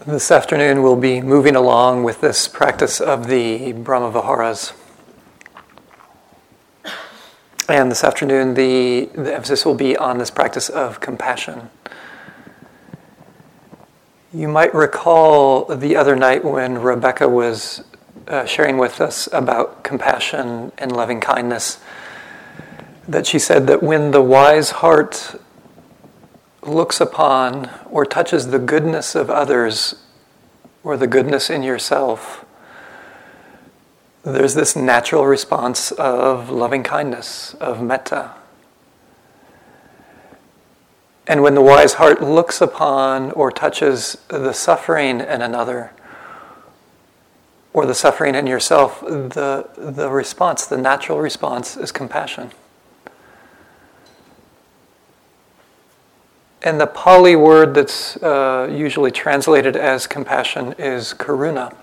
This afternoon we'll be moving along with this practice of the Brahma Viharas. And this afternoon the, the emphasis will be on this practice of compassion. You might recall the other night when Rebecca was uh, sharing with us about compassion and loving kindness that she said that when the wise heart looks upon or touches the goodness of others or the goodness in yourself, there's this natural response of loving kindness, of metta. And when the wise heart looks upon or touches the suffering in another, or the suffering in yourself, the, the response, the natural response, is compassion. And the Pali word that's uh, usually translated as compassion is karuna.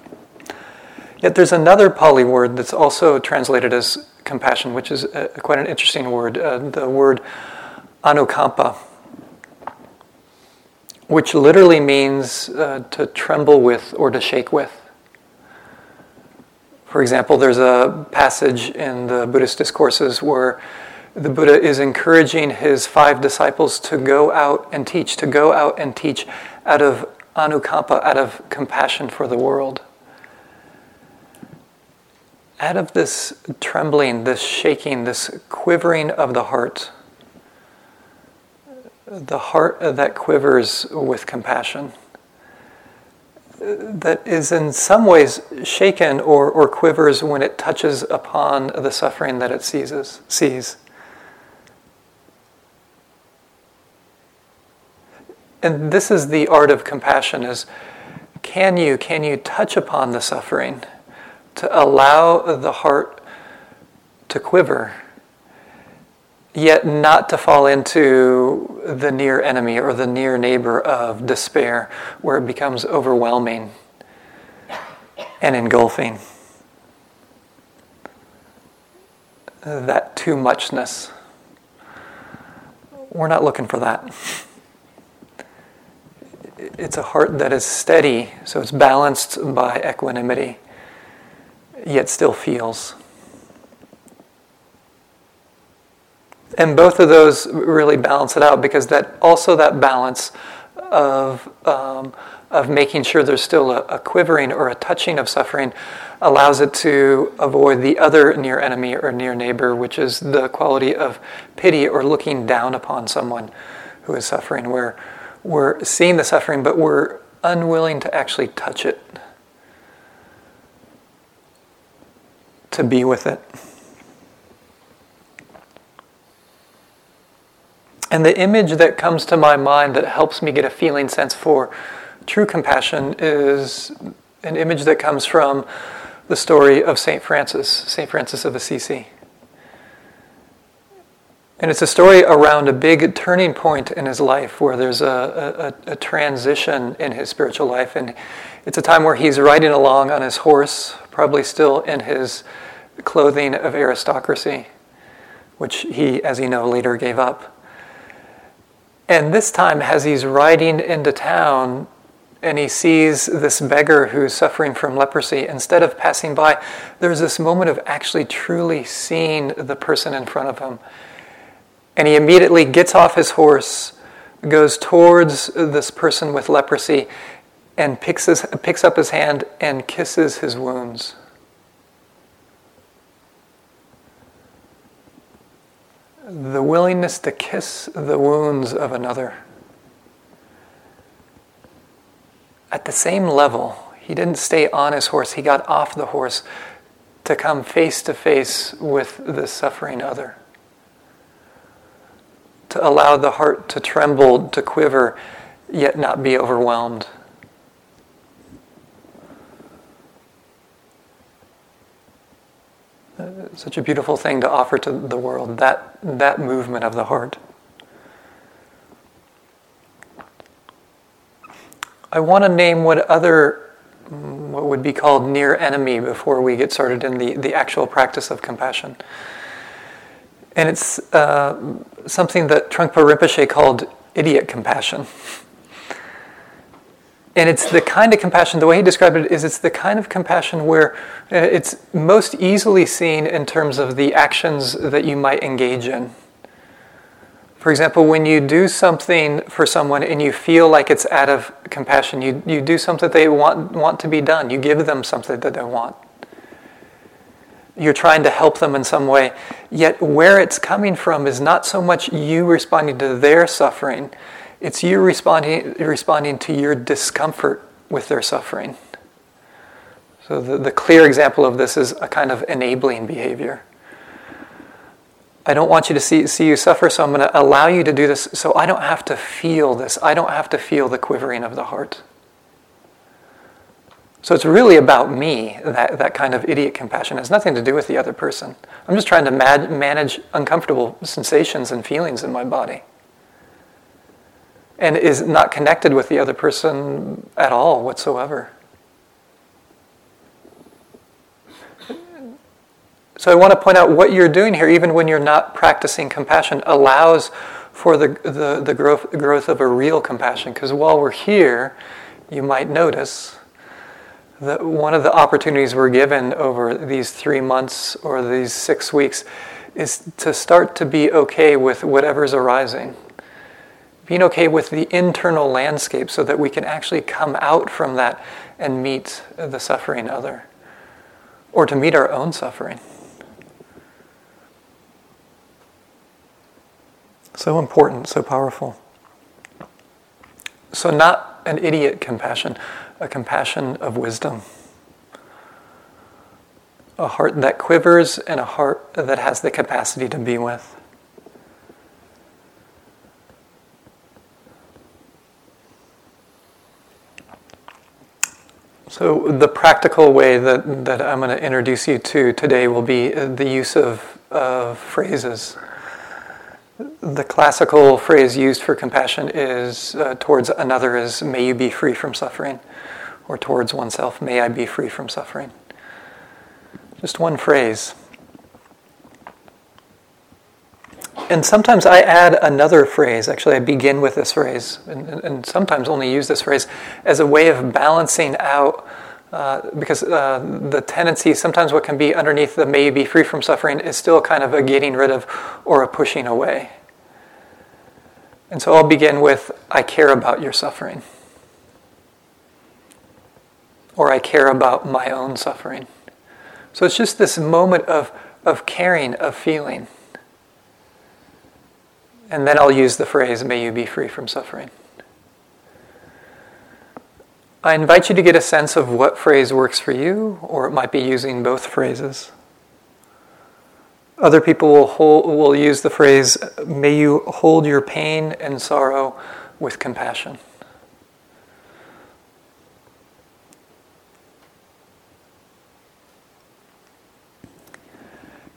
Yet there's another Pali word that's also translated as compassion, which is uh, quite an interesting word, uh, the word anukampa, which literally means uh, to tremble with or to shake with. For example, there's a passage in the Buddhist discourses where the Buddha is encouraging his five disciples to go out and teach, to go out and teach out of anukampa, out of compassion for the world. Out of this trembling, this shaking, this quivering of the heart, the heart that quivers with compassion, that is in some ways shaken or, or quivers when it touches upon the suffering that it seizes, sees. And this is the art of compassion is can you can you touch upon the suffering to allow the heart to quiver yet not to fall into the near enemy or the near neighbor of despair where it becomes overwhelming and engulfing? That too muchness. We're not looking for that it's a heart that is steady, so it's balanced by equanimity, yet still feels. And both of those really balance it out because that also that balance of um, of making sure there's still a, a, quivering or a touching of suffering allows it to avoid the other near enemy or near neighbor, which is the quality of pity or looking down upon someone who is suffering, where we're seeing the suffering, but we're unwilling to actually touch it, to be with it. And the image that comes to my mind that helps me get a feeling sense for true compassion is an image that comes from the story of St. Francis, St. Francis of Assisi. And it's a story around a big turning point in his life where there's a, a, a, transition in his spiritual life. And it's a time where he's riding along on his horse, probably still in his clothing of aristocracy, which he, as you know, later gave up. And this time, as he's riding into town and he sees this beggar who's suffering from leprosy, instead of passing by, there's this moment of actually truly seeing the person in front of him and he immediately gets off his horse, goes towards this person with leprosy, and picks, his, picks up his hand and kisses his wounds. The willingness to kiss the wounds of another. At the same level, he didn't stay on his horse, he got off the horse to come face to face with the suffering other to allow the heart to tremble, to quiver, yet not be overwhelmed. Uh, such a beautiful thing to offer to the world, that, that movement of the heart. I want to name what other, mm, what would be called near enemy before we get started in the, the actual practice of compassion. And it's uh, something that Trungpa Rinpoche called idiot compassion. and it's the kind of compassion, the way he described it is it's the kind of compassion where uh, it's most easily seen in terms of the actions that you might engage in. For example, when you do something for someone and you feel like it's out of compassion, you, you do something they want, want to be done, you give them something that they want. You're trying to help them in some way, yet where it's coming from is not so much you responding to their suffering it's you responding, responding to your discomfort with their suffering. So, the, the clear example of this is a kind of enabling behavior. I don't want you to see, see you suffer, so I'm going to allow you to do this so I don't have to feel this. I don't have to feel the quivering of the heart. So it's really about me, that, that kind of idiot compassion. It has nothing to do with the other person. I'm just trying to manage uncomfortable sensations and feelings in my body and is not connected with the other person at all whatsoever. So I want to point out what you're doing here, even when you're not practicing compassion, allows for the, the, the growth, growth of a real compassion. Because while we're here, you might notice that one of the opportunities we're given over these three months or these six weeks is to start to be okay with whatever's arising being okay with the internal landscape so that we can actually come out from that and meet the suffering other, or to meet our own suffering. So important, so powerful. So, not an idiot compassion, a compassion of wisdom. A heart that quivers and a heart that has the capacity to be with. So, the practical way that, that I'm going to introduce you to today will be the use of, of phrases. The classical phrase used for compassion is uh, towards another is, may you be free from suffering, or towards oneself, may I be free from suffering. Just one phrase. And sometimes I add another phrase. Actually, I begin with this phrase, and, and sometimes only use this phrase as a way of balancing out. Uh, because uh, the tendency, sometimes what can be underneath the may be free from suffering, is still kind of a getting rid of or a pushing away. And so I'll begin with I care about your suffering. Or I care about my own suffering. So it's just this moment of, of caring, of feeling. And then I'll use the phrase, may you be free from suffering. I invite you to get a sense of what phrase works for you, or it might be using both phrases. Other people will, hold, will use the phrase, may you hold your pain and sorrow with compassion.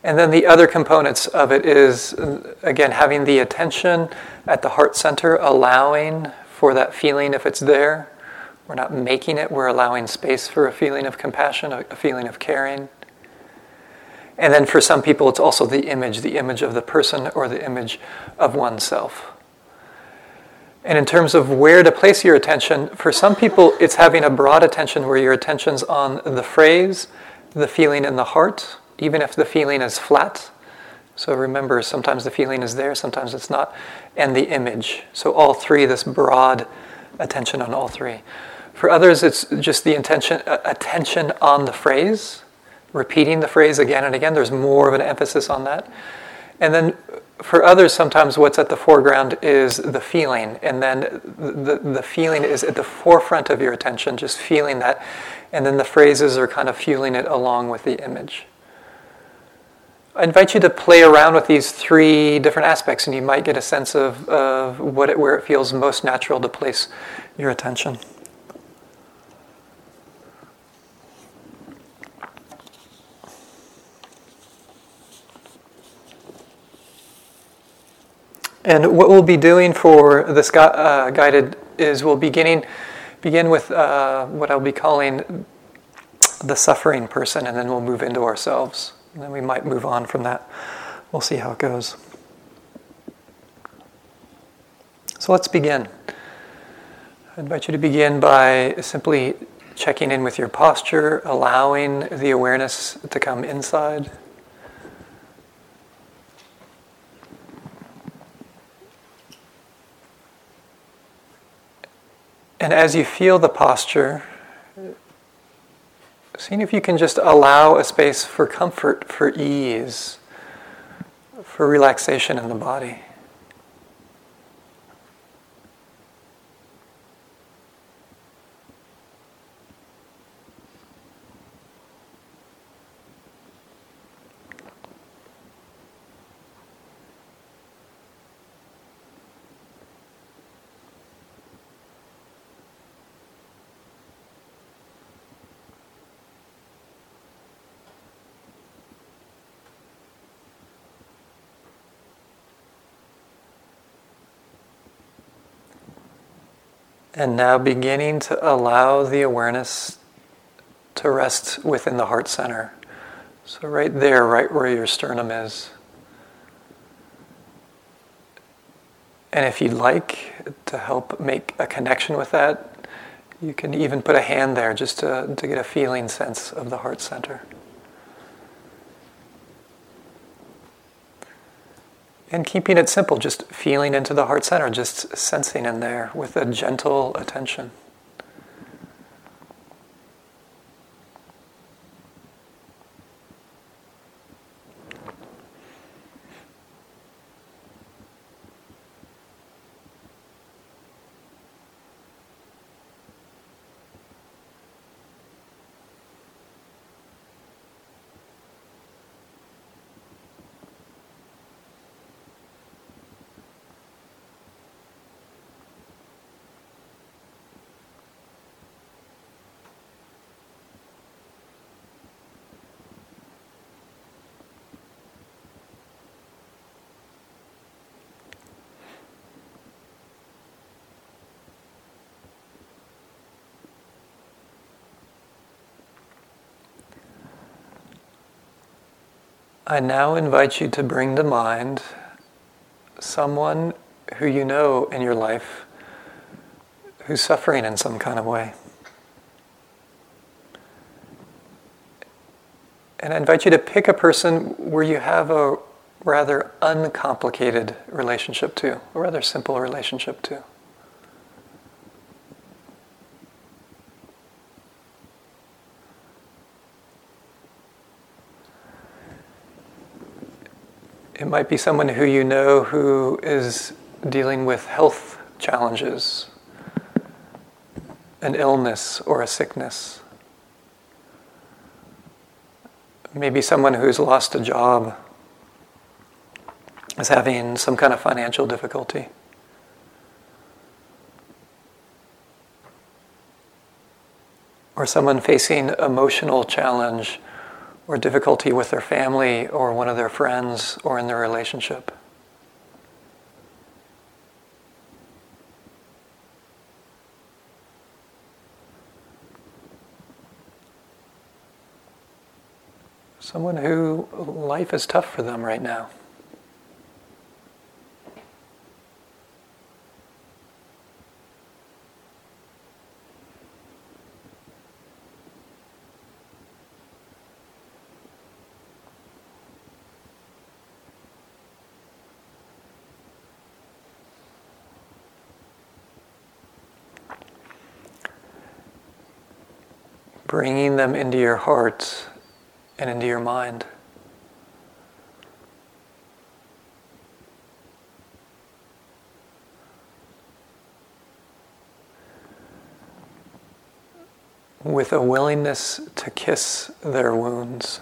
And then the other components of it is, again, having the attention at the heart center, allowing for that feeling if it's there. We're not making it, we're allowing space for a feeling of compassion, a, feeling of caring. And then for some people, it's also the image, the image of the person or the image of oneself. And in terms of where to place your attention, for some people, it's having a broad attention where your attention's on the phrase, the feeling in the heart, even if the feeling is flat. So remember, sometimes the feeling is there, sometimes it's not, and the image. So all three, this broad attention on all three. For others, it's just the intention, uh, attention on the phrase, repeating the phrase again and again. There's more of an emphasis on that. And then for others, sometimes what's at the foreground is the feeling, and then the, the feeling is at the forefront of your attention, just feeling that, and then the phrases are kind of fueling it along with the image. I invite you to play around with these three different aspects, and you might get a sense of, of what it, where it feels most natural to place your attention. And what we'll be doing for this gu- uh, guided is we'll beginning, begin with uh, what I'll be calling the suffering person, and then we'll move into ourselves. And then we might move on from that. We'll see how it goes. So let's begin. I invite you to begin by simply checking in with your posture, allowing the awareness to come inside. And as you feel the posture, seeing if you can just allow a space for comfort, for ease, for relaxation in the body. And now beginning to allow the awareness to rest within the heart center. So, right there, right where your sternum is. And if you'd like to help make a connection with that, you can even put a hand there just to, to get a feeling sense of the heart center. And keeping it simple, just feeling into the heart center, just sensing in there with a gentle attention. I now invite you to bring to mind someone who you know in your life who's suffering in some kind of way. And I invite you to pick a person where you have a rather uncomplicated relationship to, a rather simple relationship to. It might be someone who you know who is dealing with health challenges, an illness or a sickness. Maybe someone who's lost a job is having some kind of financial difficulty. Or someone facing emotional challenge or difficulty with their family or one of their friends or in their relationship. Someone who life is tough for them right now. bringing them into your heart and into your mind. With a willingness to kiss their wounds.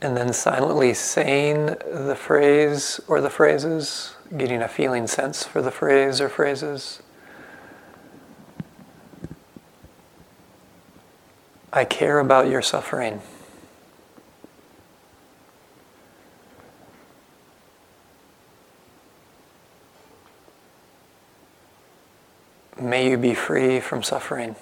and silently saying the phrase or the phrases, getting a feeling sense for the phrase or phrases. I care about your suffering. May you be free from suffering.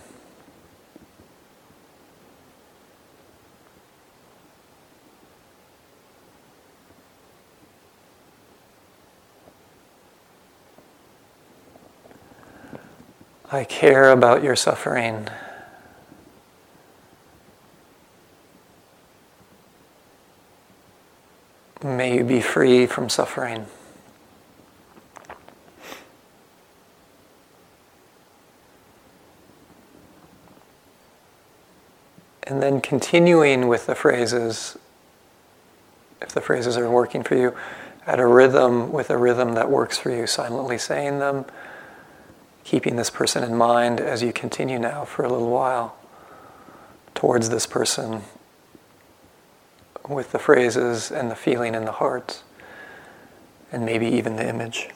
I care about your suffering. May you be free from suffering. And then continuing with the phrases, if the phrases are working for you, at a rhythm with a rhythm that works for you, silently saying them, keeping this person in mind as you continue now for a little while towards this person with the phrases and the feeling in the heart, and maybe even the image.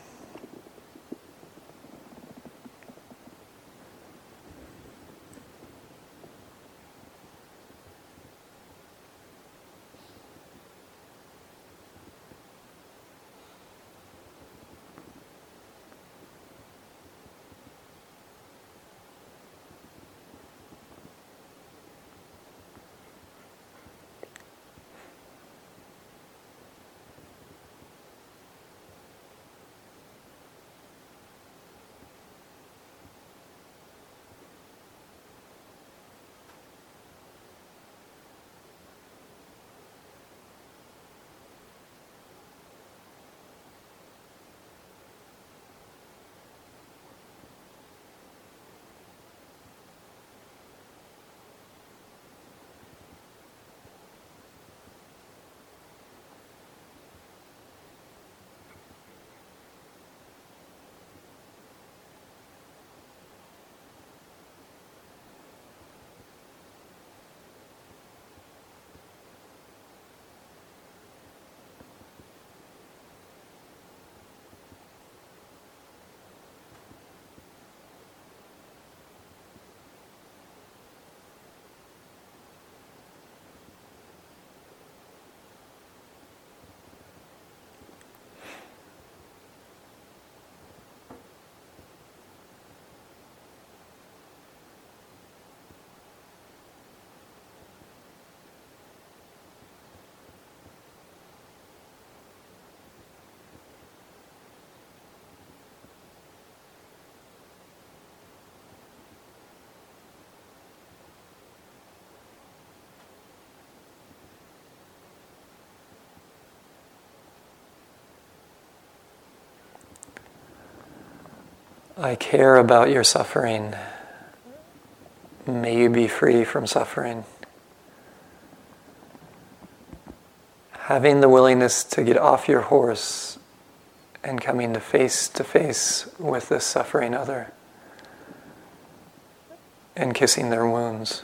I care about your suffering. May you be free from suffering. Having the willingness to get off your horse and coming to face to face with this suffering other and kissing their wounds.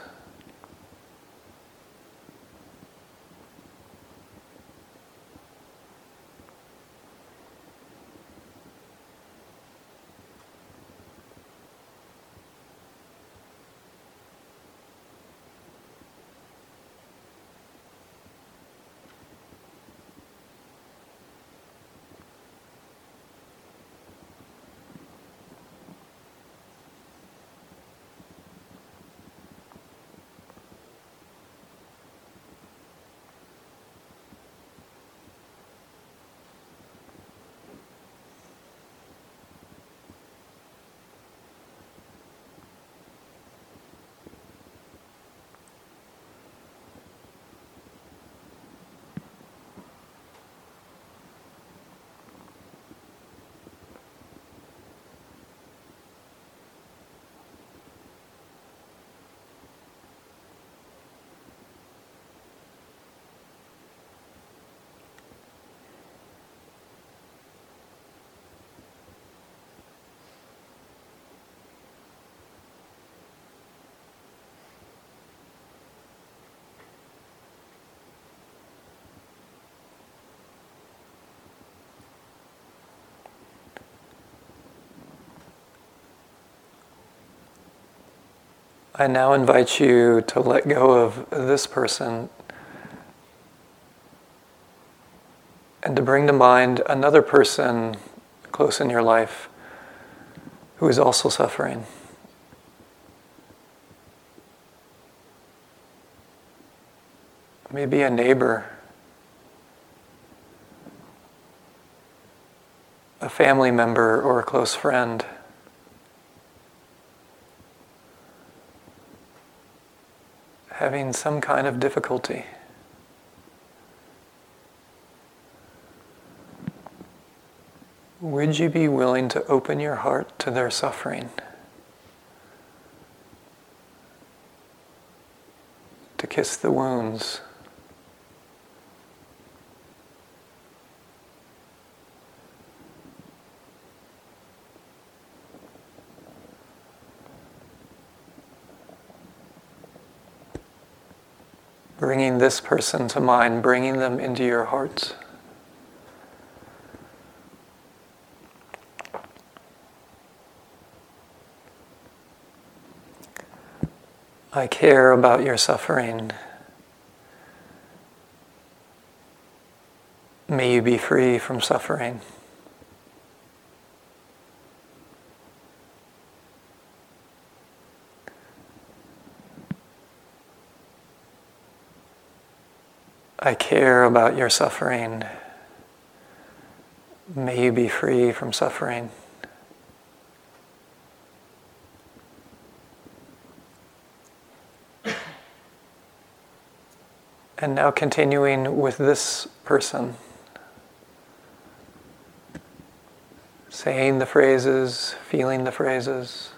I now invite you to let go of this person and to bring to mind another person close in your life who is also suffering. Maybe a neighbor, a family member, or a close friend. Having some kind of difficulty. Would you be willing to open your heart to their suffering? To kiss the wounds? Bringing this person to mind, bringing them into your hearts. I care about your suffering. May you be free from suffering. I care about your suffering. May you be free from suffering. And now continuing with this person, saying the phrases, feeling the phrases.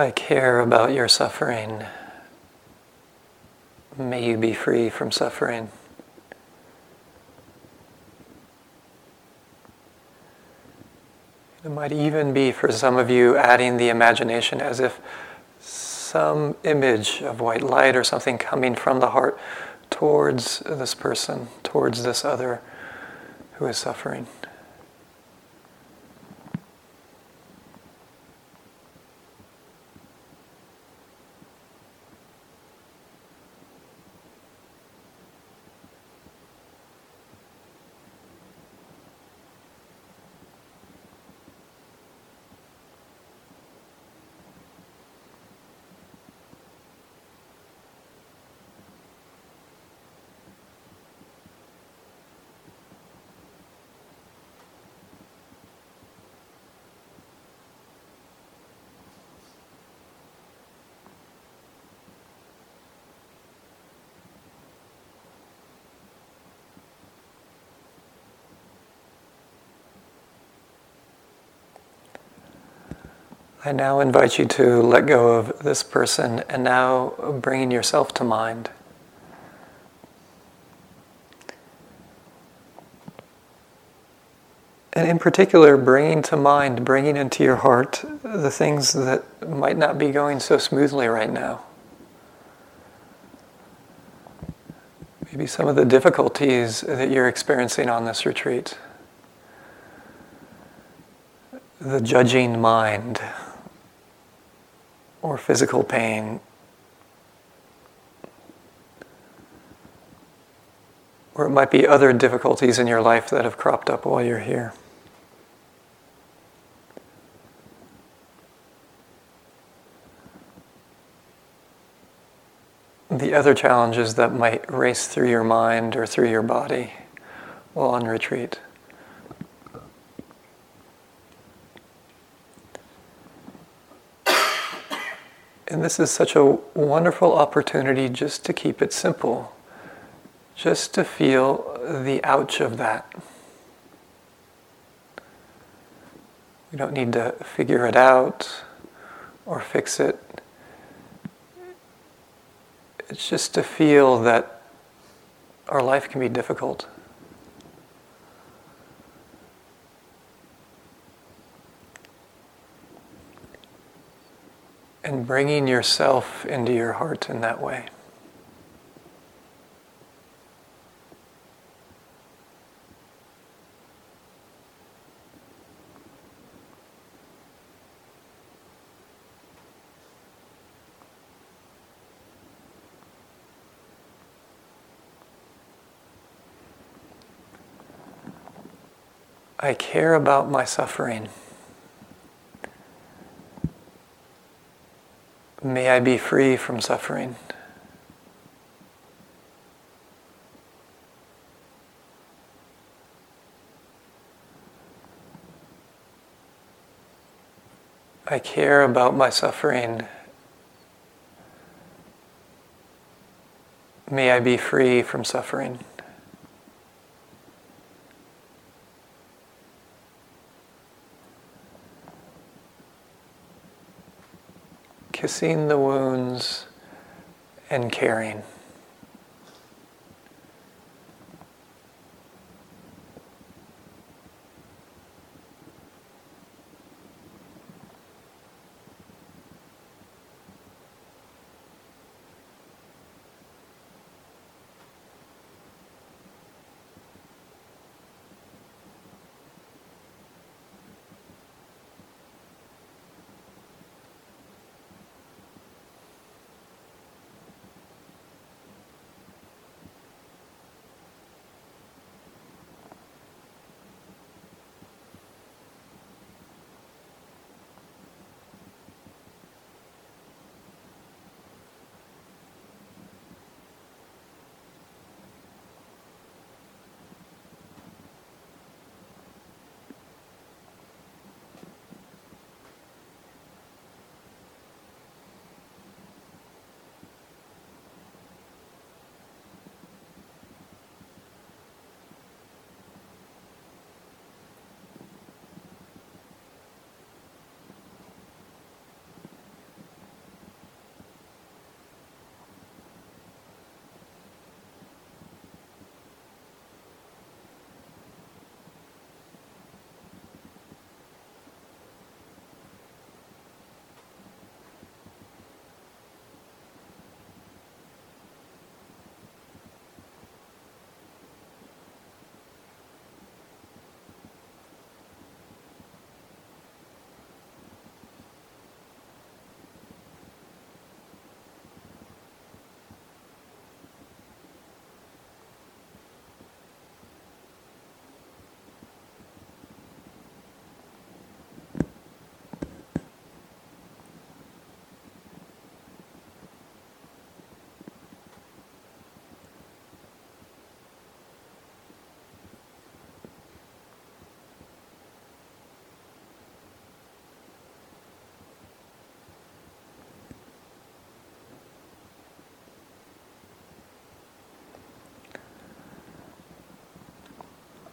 I care about your suffering. May you be free from suffering. It might even be for some of you adding the imagination as if some image of white light or something coming from the heart towards this person, towards this other who is suffering. I now invite you to let go of this person and now bringing yourself to mind. And in particular, bringing to mind, bringing into your heart the things that might not be going so smoothly right now. Maybe some of the difficulties that you're experiencing on this retreat. The judging mind or physical pain, or it might be other difficulties in your life that have cropped up while you're here. The other challenges that might race through your mind or through your body while on retreat. And this is such a wonderful opportunity just to keep it simple, just to feel the ouch of that. We don't need to figure it out or fix it. It's just to feel that our life can be difficult. And bringing yourself into your heart in that way. I care about my suffering. May I be free from suffering. I care about my suffering. May I be free from suffering. Kissing the wounds and caring.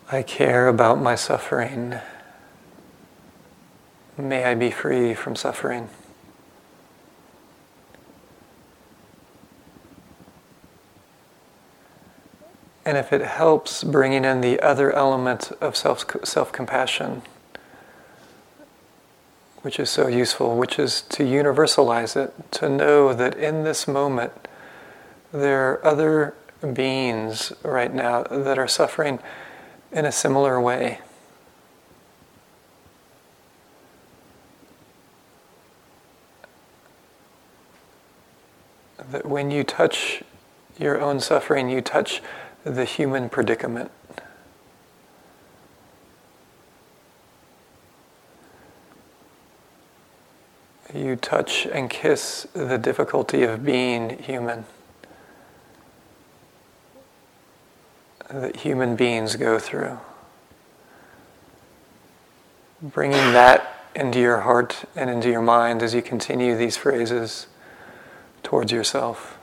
I care about my suffering. May I be free from suffering. And if it helps bringing in the other element of self self compassion, which is so useful, which is to universalize it, to know that in this moment there are other beings right now that are suffering in a similar way. That when you touch your own suffering, you touch the human predicament. You touch and kiss the difficulty of being human. That human beings go through. Bringing that into your heart and into your mind as you continue these phrases towards yourself.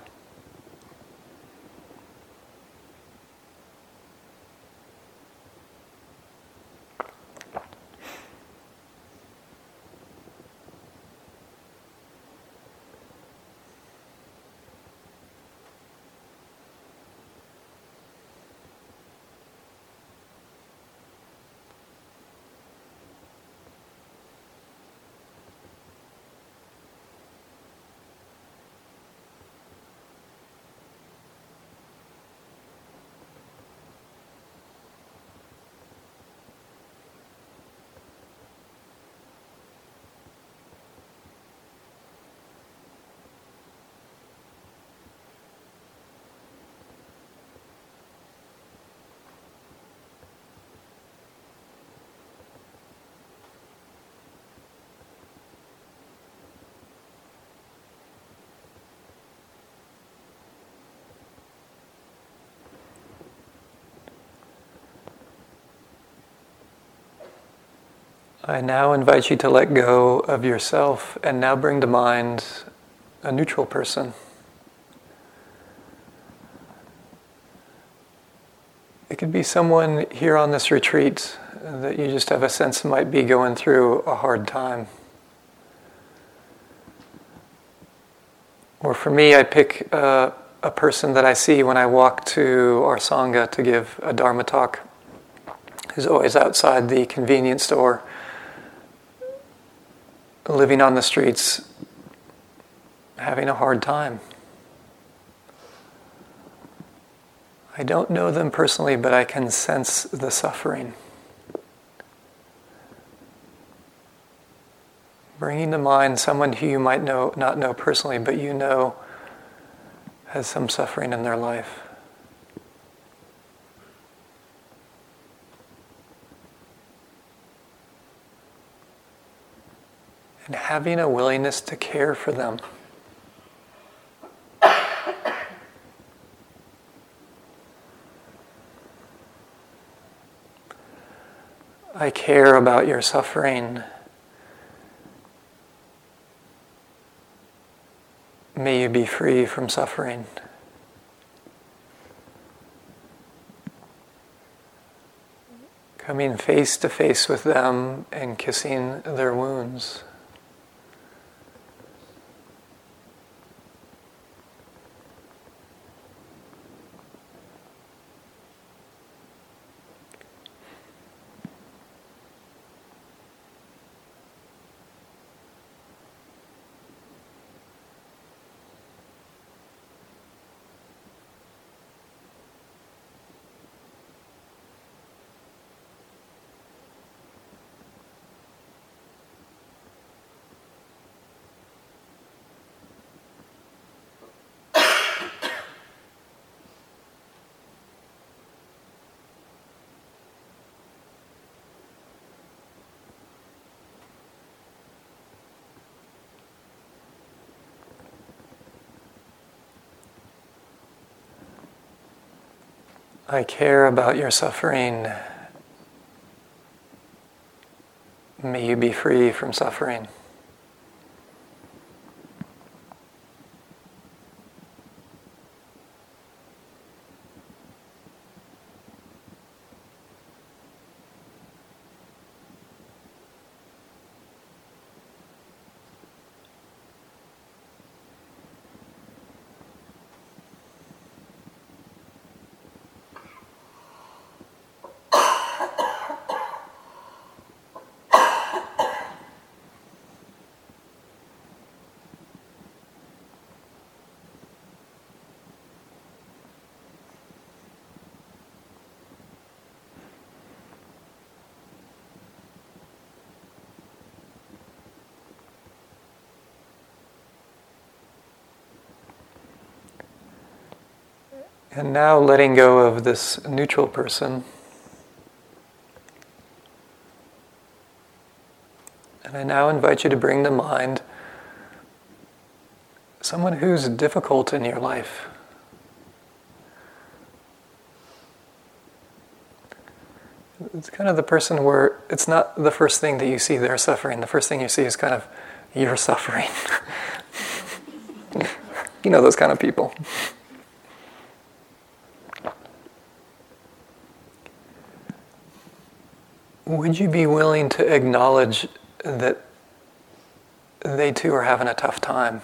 I now invite you to let go of yourself and now bring to mind a neutral person. It could be someone here on this retreat that you just have a sense might be going through a hard time. Or for me, I pick uh, a person that I see when I walk to our Sangha to give a Dharma talk, who's always outside the convenience store living on the streets, having a hard time. I don't know them personally, but I can sense the suffering. Bringing to mind someone who you might know, not know personally, but you know has some suffering in their life. And having a willingness to care for them. I care about your suffering. May you be free from suffering. Coming face to face with them and kissing their wounds. I care about your suffering. May you be free from suffering. And now letting go of this neutral person. And I now invite you to bring to mind someone who's difficult in your life. It's kind of the person where it's not the first thing that you see their suffering. The first thing you see is kind of your suffering. you know those kind of people. Would you be willing to acknowledge that they too are having a tough time?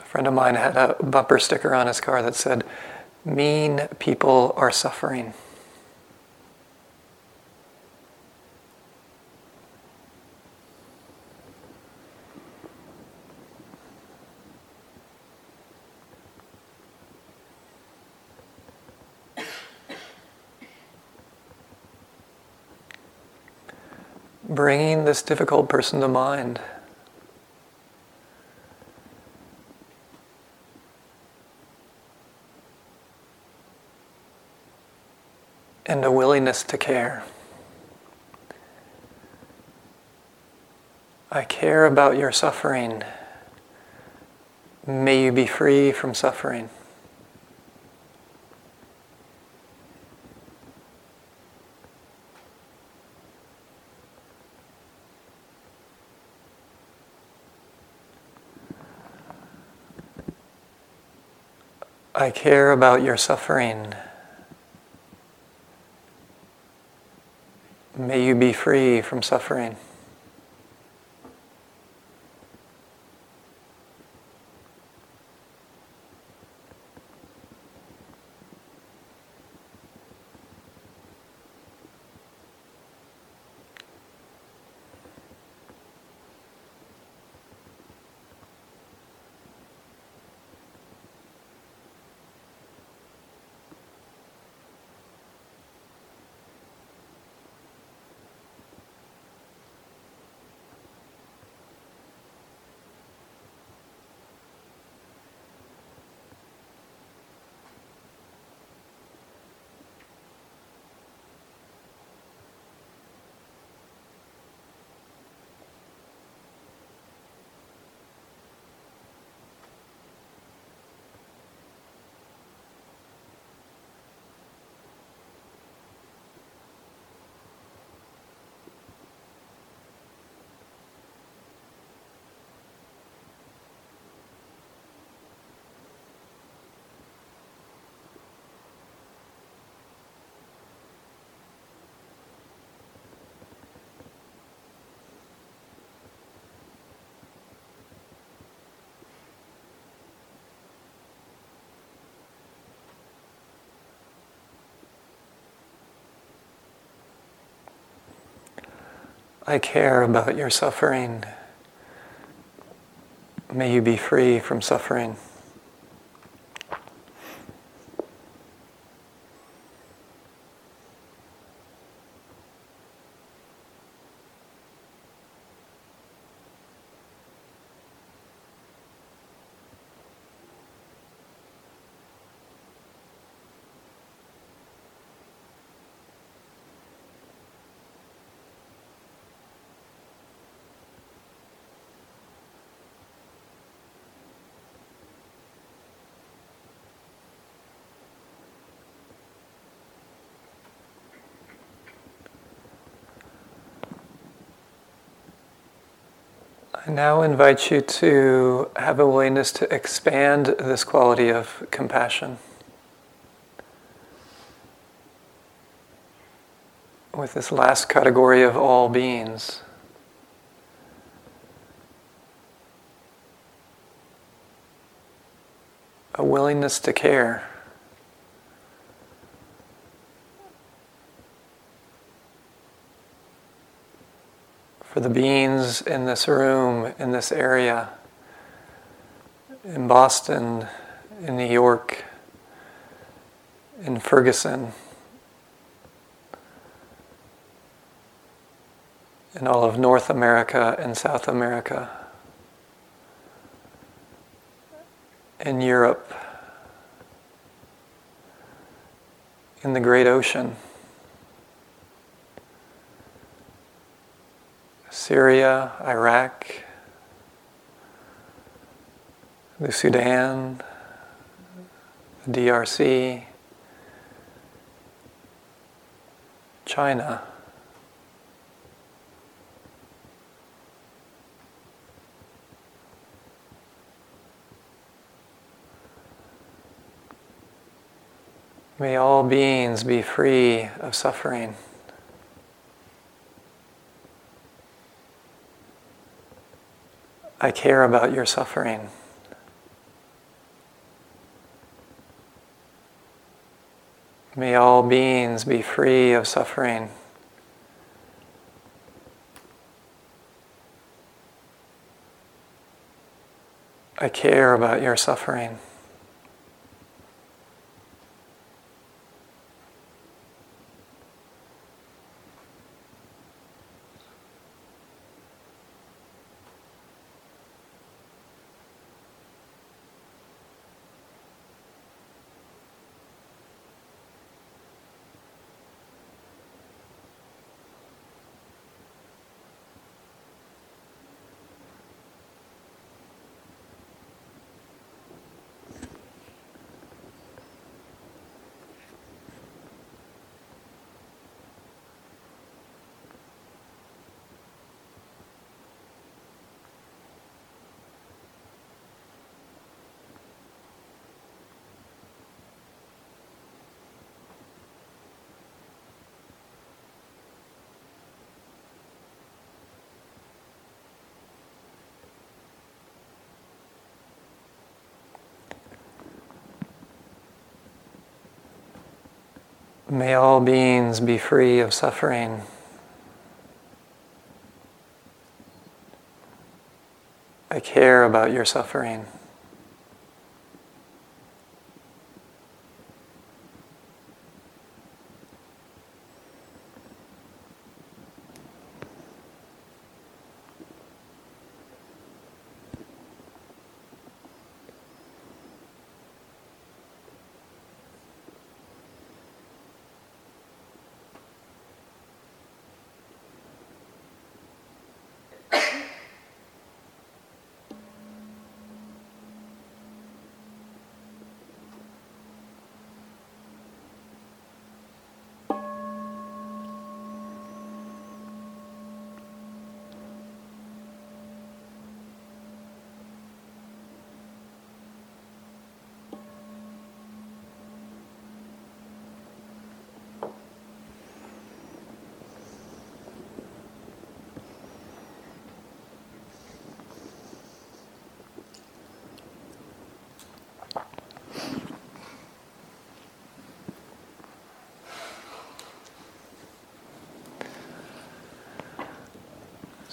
A friend of mine had a bumper sticker on his car that said, Mean people are suffering. Bringing this difficult person to mind. And a willingness to care. I care about your suffering. May you be free from suffering. I care about your suffering. May you be free from suffering. I care about your suffering. May you be free from suffering. Now invite you to have a willingness to expand this quality of compassion with this last category of all beings. A willingness to care. for the beings in this room, in this area, in Boston, in New York, in Ferguson, in all of North America and South America, in Europe, in the great ocean. Syria, Iraq, the Sudan, the DRC, China. May all beings be free of suffering. I care about your suffering. May all beings be free of suffering. I care about your suffering. May all beings be free of suffering. I care about your suffering.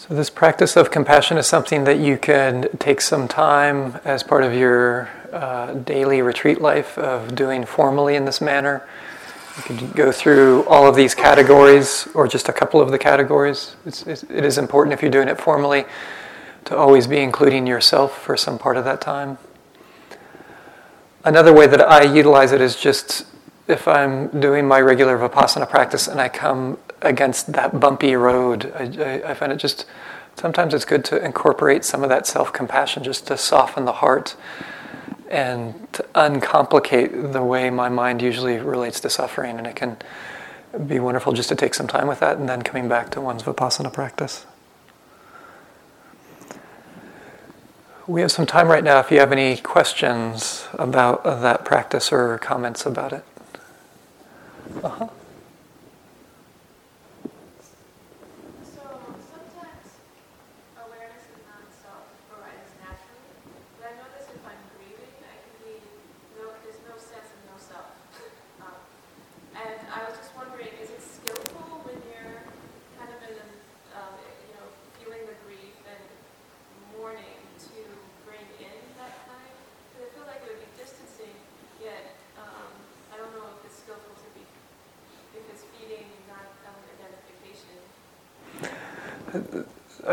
So, this practice of compassion is something that you can take some time as part of your uh, daily retreat life of doing formally in this manner. You could go through all of these categories or just a couple of the categories. It's, it is important if you're doing it formally to always be including yourself for some part of that time. Another way that I utilize it is just if I'm doing my regular Vipassana practice and I come against that bumpy road, I, I, I, find it just sometimes it's good to incorporate some of that self compassion just to soften the heart and to uncomplicate the way my mind usually relates to suffering. And it can be wonderful just to take some time with that and then coming back to one's Vipassana practice. We have some time right now if you have any questions about that practice or comments about it. Uh-huh.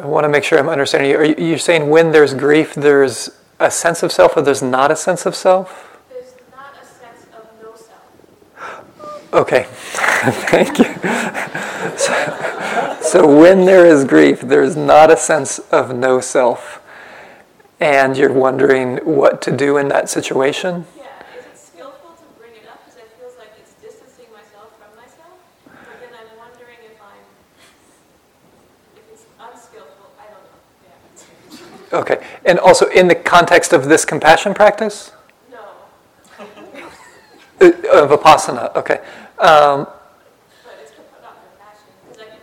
I want to make sure I'm understanding you. Are you saying when there's grief, there's a sense of self or there's not a sense of self? There's not a sense of no self. Okay, thank you. So, so when there is grief, there's not a sense of no self, and you're wondering what to do in that situation? Yeah, is it skillful to bring it up? Because it feels like it's distancing myself from myself. But then I'm wondering if I'm, if it's unskillful. I don't know. Yeah. Okay, and also in the context of this compassion practice? No. Uh, Vipassana, okay. Um, But it's to put up compassion. Because I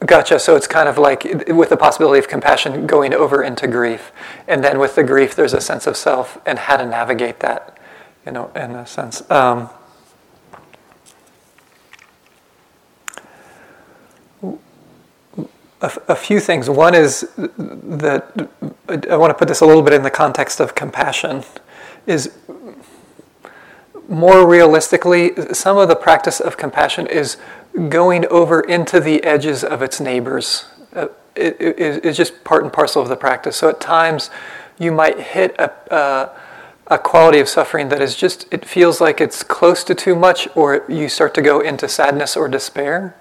can, Gotcha. So it's kind of like with the possibility of compassion going over into grief, and then with the grief, there's a sense of self and how to navigate that, you know, in a sense. Um, a, few things. One is that I want to put this a little bit in the context of compassion. Is more realistically, some of the practice of compassion is going over into the edges of its neighbors. Uh, it, it, it's just part and parcel of the practice. So at times, you might hit a, uh, a quality of suffering that is just, it feels like it's close to too much, or you start to go into sadness or despair.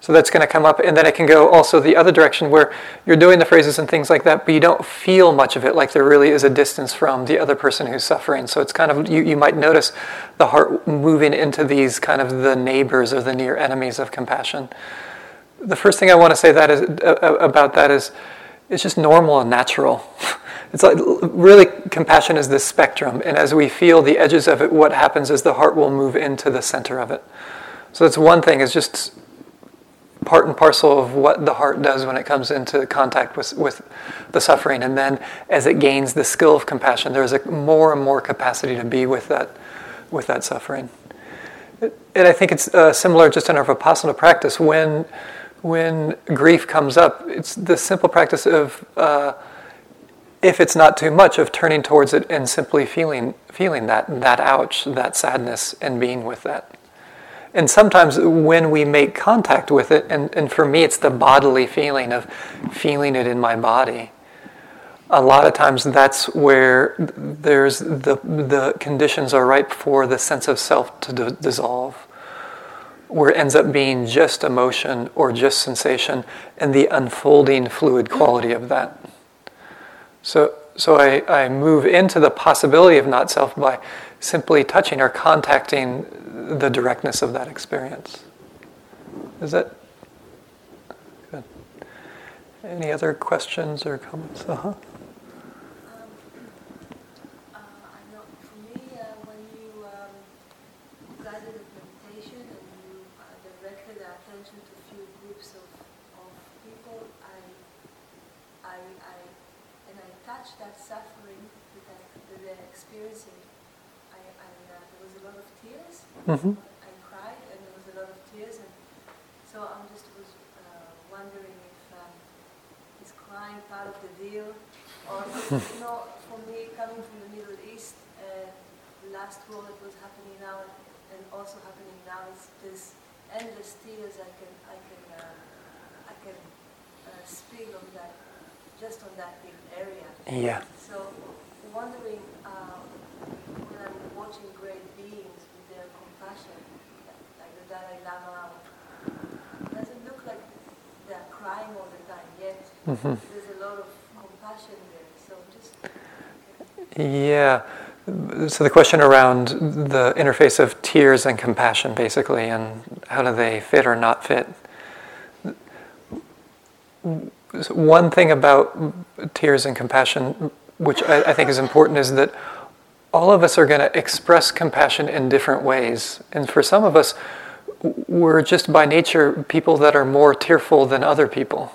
So that's going to come up, and then it can go also the other direction where you're doing the phrases and things like that, but you don't feel much of it, like there really is a distance from the other person who's suffering. So it's kind of, you, you might notice the heart moving into these kind of the neighbors or the near enemies of compassion. The first thing I want to say that is uh, about that is it's just normal and natural. It's like really compassion is this spectrum, and as we feel the edges of it, what happens is the heart will move into the center of it. So that's one thing is just part and parcel of what the heart does when it comes into contact with, with the suffering. And then as it gains the skill of compassion, there's a more and more capacity to be with that, with that suffering. And I think it's uh, similar just in our Vipassana practice. When, when grief comes up, it's the simple practice of, uh, if it's not too much, of turning towards it and simply feeling, feeling that, that ouch, that sadness, and being with that and sometimes when we make contact with it, and, and for me it's the bodily feeling of feeling it in my body, a lot of times that's where there's the, the conditions are ripe for the sense of self to d- dissolve, where it ends up being just emotion or just sensation and the unfolding fluid quality of that. So, so I, I move into the possibility of not self by simply touching or contacting the directness of that experience. Is that good? Any other questions or comments? Uh-huh. Um, uh, I know for me, uh, when you um, guided a meditation and you uh, directed the attention to a few groups of, of people, I, I, I, and I touched that suffering that, I, that they're experiencing. I, I, uh, there was a lot of tears. Mm-hmm. I cried, and there was a lot of tears, and so I'm just was uh, wondering if um, is crying part of the deal, or you know, for me coming from the Middle East, uh, the last war that was happening now and, and also happening now is this endless tears. I can I can uh, I can uh, speak on that just on that big area. Yeah. So wondering um, when I'm watching great beings with their like the Dalai Lama, doesn't look like they're crying all the time yet. Mhm. There's a lot of compassion there. So just Yeah. So the question around the interface of tears and compassion, basically, and how do they fit or not fit? One thing about tears and compassion, which I, I think is important, is that all of us are going to express compassion in different ways. And for some of us, we're just by nature people that are more tearful than other people.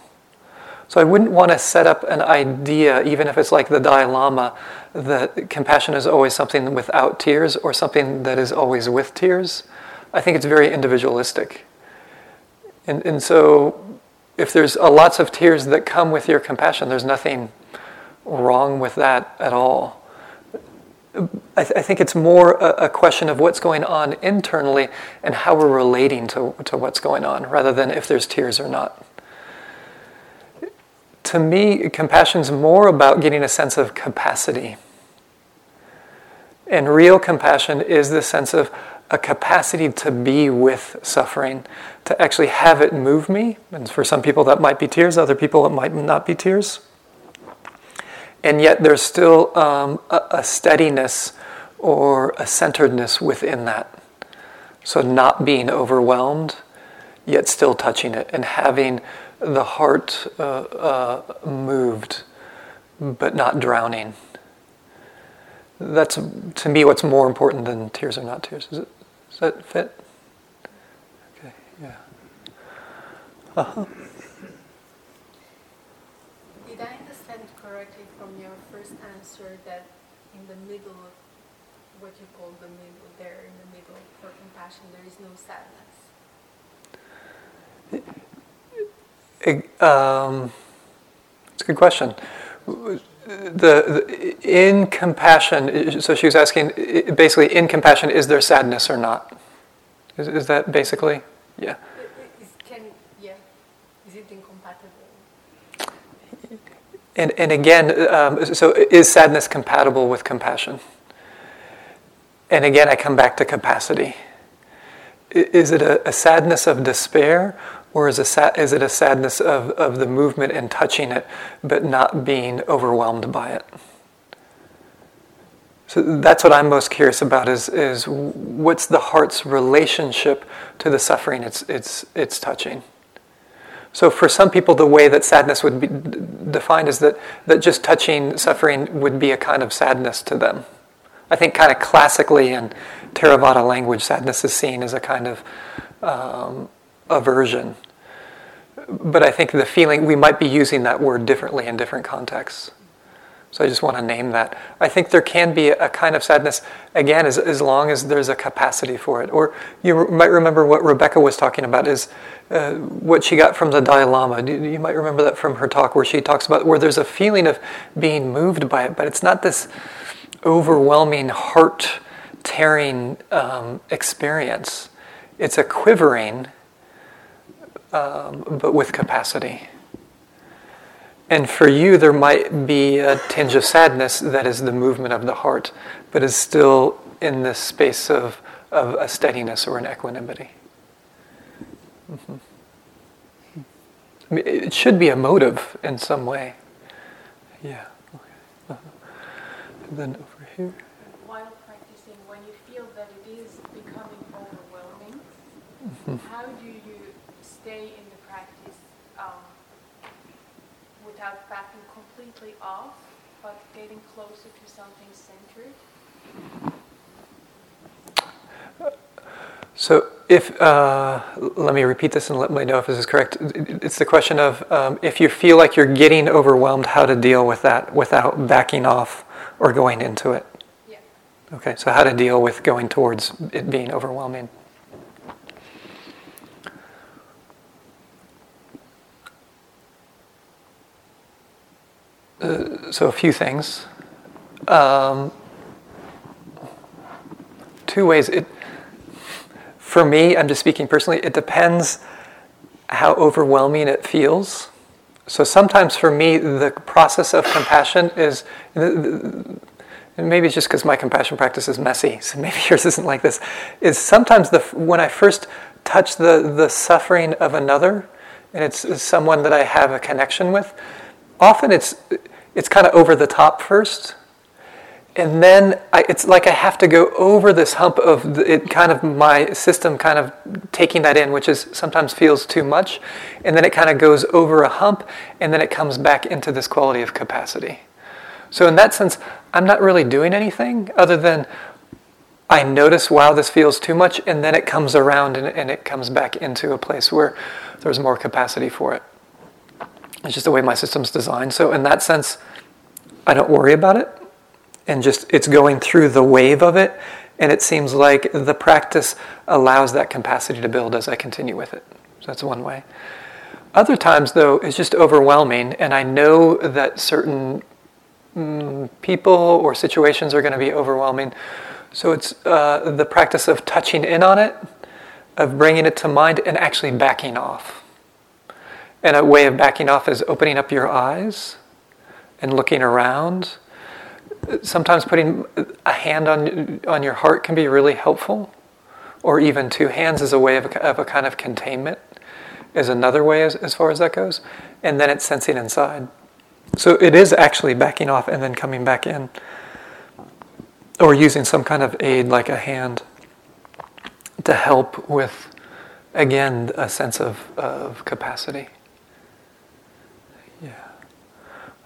So I wouldn't want to set up an idea, even if it's like the Dalai Lama, that compassion is always something without tears or something that is always with tears. I think it's very individualistic. And, and so if there's lots of tears that come with your compassion, there's nothing wrong with that at all. I, th- I think it's more a, a, question of what's going on internally and how we're relating to, to what's going on rather than if there's tears or not. To me, compassion is more about getting a sense of capacity. And real compassion is the sense of a capacity to be with suffering, to actually have it move me. And for some people, that might be tears, other people, it might not be tears. And yet, there's still um, a, a steadiness or a centeredness within that. So, not being overwhelmed, yet still touching it, and having the heart uh, uh, moved, but not drowning. That's, to me, what's more important than tears or not tears. Is it, does that fit? Okay, yeah. Uh-huh. Did I understand correctly from your first answer that in the middle of what you call the middle, there in the middle for compassion, there is no sadness? Um, it's a good question the, the, in compassion, so she was asking basically, in compassion, is there sadness or not? Is, is that basically? Yeah. Is, can, yeah. Is it incompatible? And, and again, um, so is sadness compatible with compassion? And again, I come back to capacity. Is it a, a sadness of despair or is, a is it a sadness of, of the movement and touching it, but not being overwhelmed by it? So that's what I'm most curious about is, is what's the heart's relationship to the suffering it's, it's, it's touching? So for some people, the way that sadness would be defined is that, that just touching suffering would be a kind of sadness to them. I think kind of classically in Theravada language, sadness is seen as a kind of um, aversion. But I think the feeling, we might be using that word differently in different contexts. So I just want to name that. I think there can be a kind of sadness, again, as, as long as there's a capacity for it. Or you re- might remember what Rebecca was talking about is uh, what she got from the Dalai Lama. You might remember that from her talk where she talks about where there's a feeling of being moved by it, but it's not this overwhelming, heart tearing um, experience. It's a quivering um, but with capacity. And for you, there might be a tinge of sadness that is the movement of the heart, but is still in this space of, of a steadiness or an equanimity. Mm-hmm. I mean, it should be a motive in some way. Yeah. Okay. Uh-huh. then over here. While practicing, when you feel that it is becoming overwhelming, mm-hmm. how do you stay in the practice um, without backing completely off, but getting closer to something centered? So, if uh, let me repeat this and let me know if this is correct. It's the question of um, if you feel like you're getting overwhelmed, how to deal with that without backing off or going into it. Yeah. Okay, so how to deal with going towards it being overwhelming. Uh, so a few things. Um, two ways. It, for me, I'm just speaking personally. It depends how overwhelming it feels. So sometimes for me, the process of compassion is. Maybe it's just because my compassion practice is messy, so maybe yours isn't like this. Is sometimes the when I first touch the the suffering of another, and it's someone that I have a connection with, often it's it's kind of over the top first and then I, it's like I have to go over this hump of it kind of my system kind of taking that in, which is sometimes feels too much, and then it kind of goes over a hump, and then it comes back into this quality of capacity. So in that sense, I'm not really doing anything other than I notice, wow, this feels too much, and then it comes around and, and it comes back into a place where there's more capacity for it. It's just the way my system's designed. So in that sense, I don't worry about it. And just it's going through the wave of it. And it seems like the practice allows that capacity to build as I continue with it. So that's one way. Other times, though, it's just overwhelming. And I know that certain mm, people or situations are going to be overwhelming. So it's uh, the practice of touching in on it, of bringing it to mind, and actually backing off And a way of backing off is opening up your eyes and looking around. Sometimes putting a hand on, on your heart can be really helpful, or even two hands as a way of a, of a kind of containment, is another way as, as far as that goes. And then it's sensing inside. So it is actually backing off and then coming back in, or using some kind of aid like a hand to help with, again, a sense of, of capacity.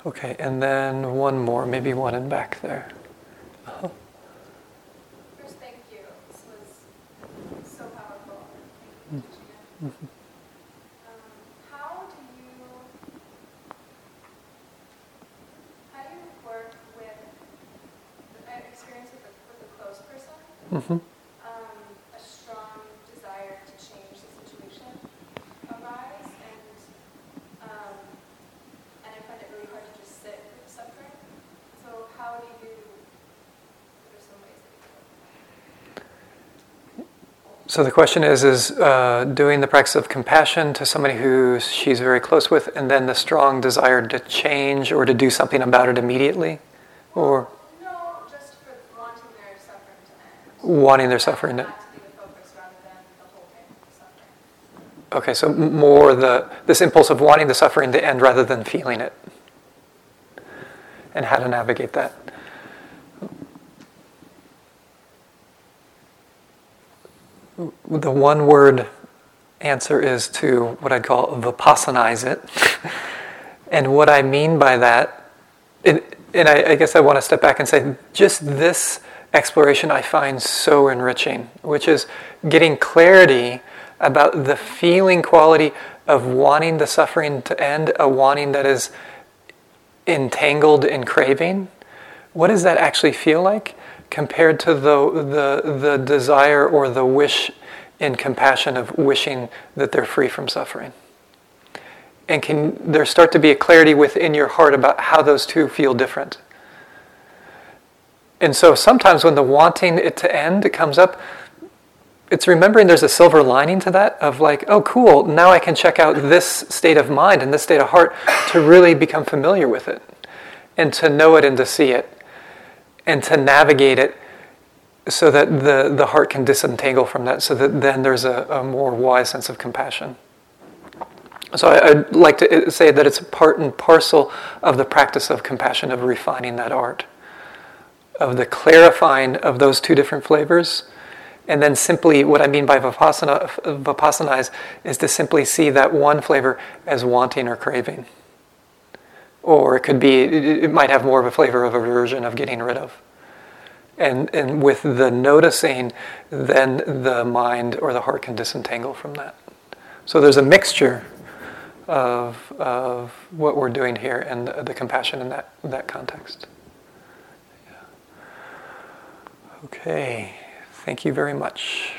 Okay, and then one more, maybe one in back there. Uh-huh. First, thank you. This was so powerful. Mm-hmm. mm-hmm. Um, how do you how do you work with an experience with a, with a close person? Mm-hmm. So the question is: Is uh, doing the practice of compassion to somebody who she's very close with, and then the strong desire to change or to do something about it immediately, or no, just for wanting their suffering to end. Wanting their suffering to. Okay, so more the this impulse of wanting the suffering to end rather than feeling it, and how to navigate that. The one word answer is to what I'd call vipassanize it. and what I mean by that, and, and I, I, guess I want to step back and say just this exploration I find so enriching, which is getting clarity about the feeling quality of wanting the suffering to end, a wanting that is entangled in craving. What does that actually feel like? Compared to the, the, the desire or the wish in compassion of wishing that they're free from suffering? And can there start to be a clarity within your heart about how those two feel different? And so sometimes when the wanting it to end comes up, it's remembering there's a silver lining to that of like, oh, cool, now I can check out this state of mind and this state of heart to really become familiar with it and to know it and to see it and to navigate it so that the, the heart can disentangle from that, so that then there's a, a more wise sense of compassion. So I, would like to uh, say that it's part and parcel of the practice of compassion, of refining that art, of the clarifying of those two different flavors. And then simply, what I mean by vipassana, uh, vipassanize is to simply see that one flavor as wanting or craving or it could be it might have more of a flavor of aversion of getting rid of. And and with the noticing then the mind or the heart can disentangle from that. So there's a mixture of of what we're doing here and the, the compassion in that that context. Yeah. okay. Thank you very much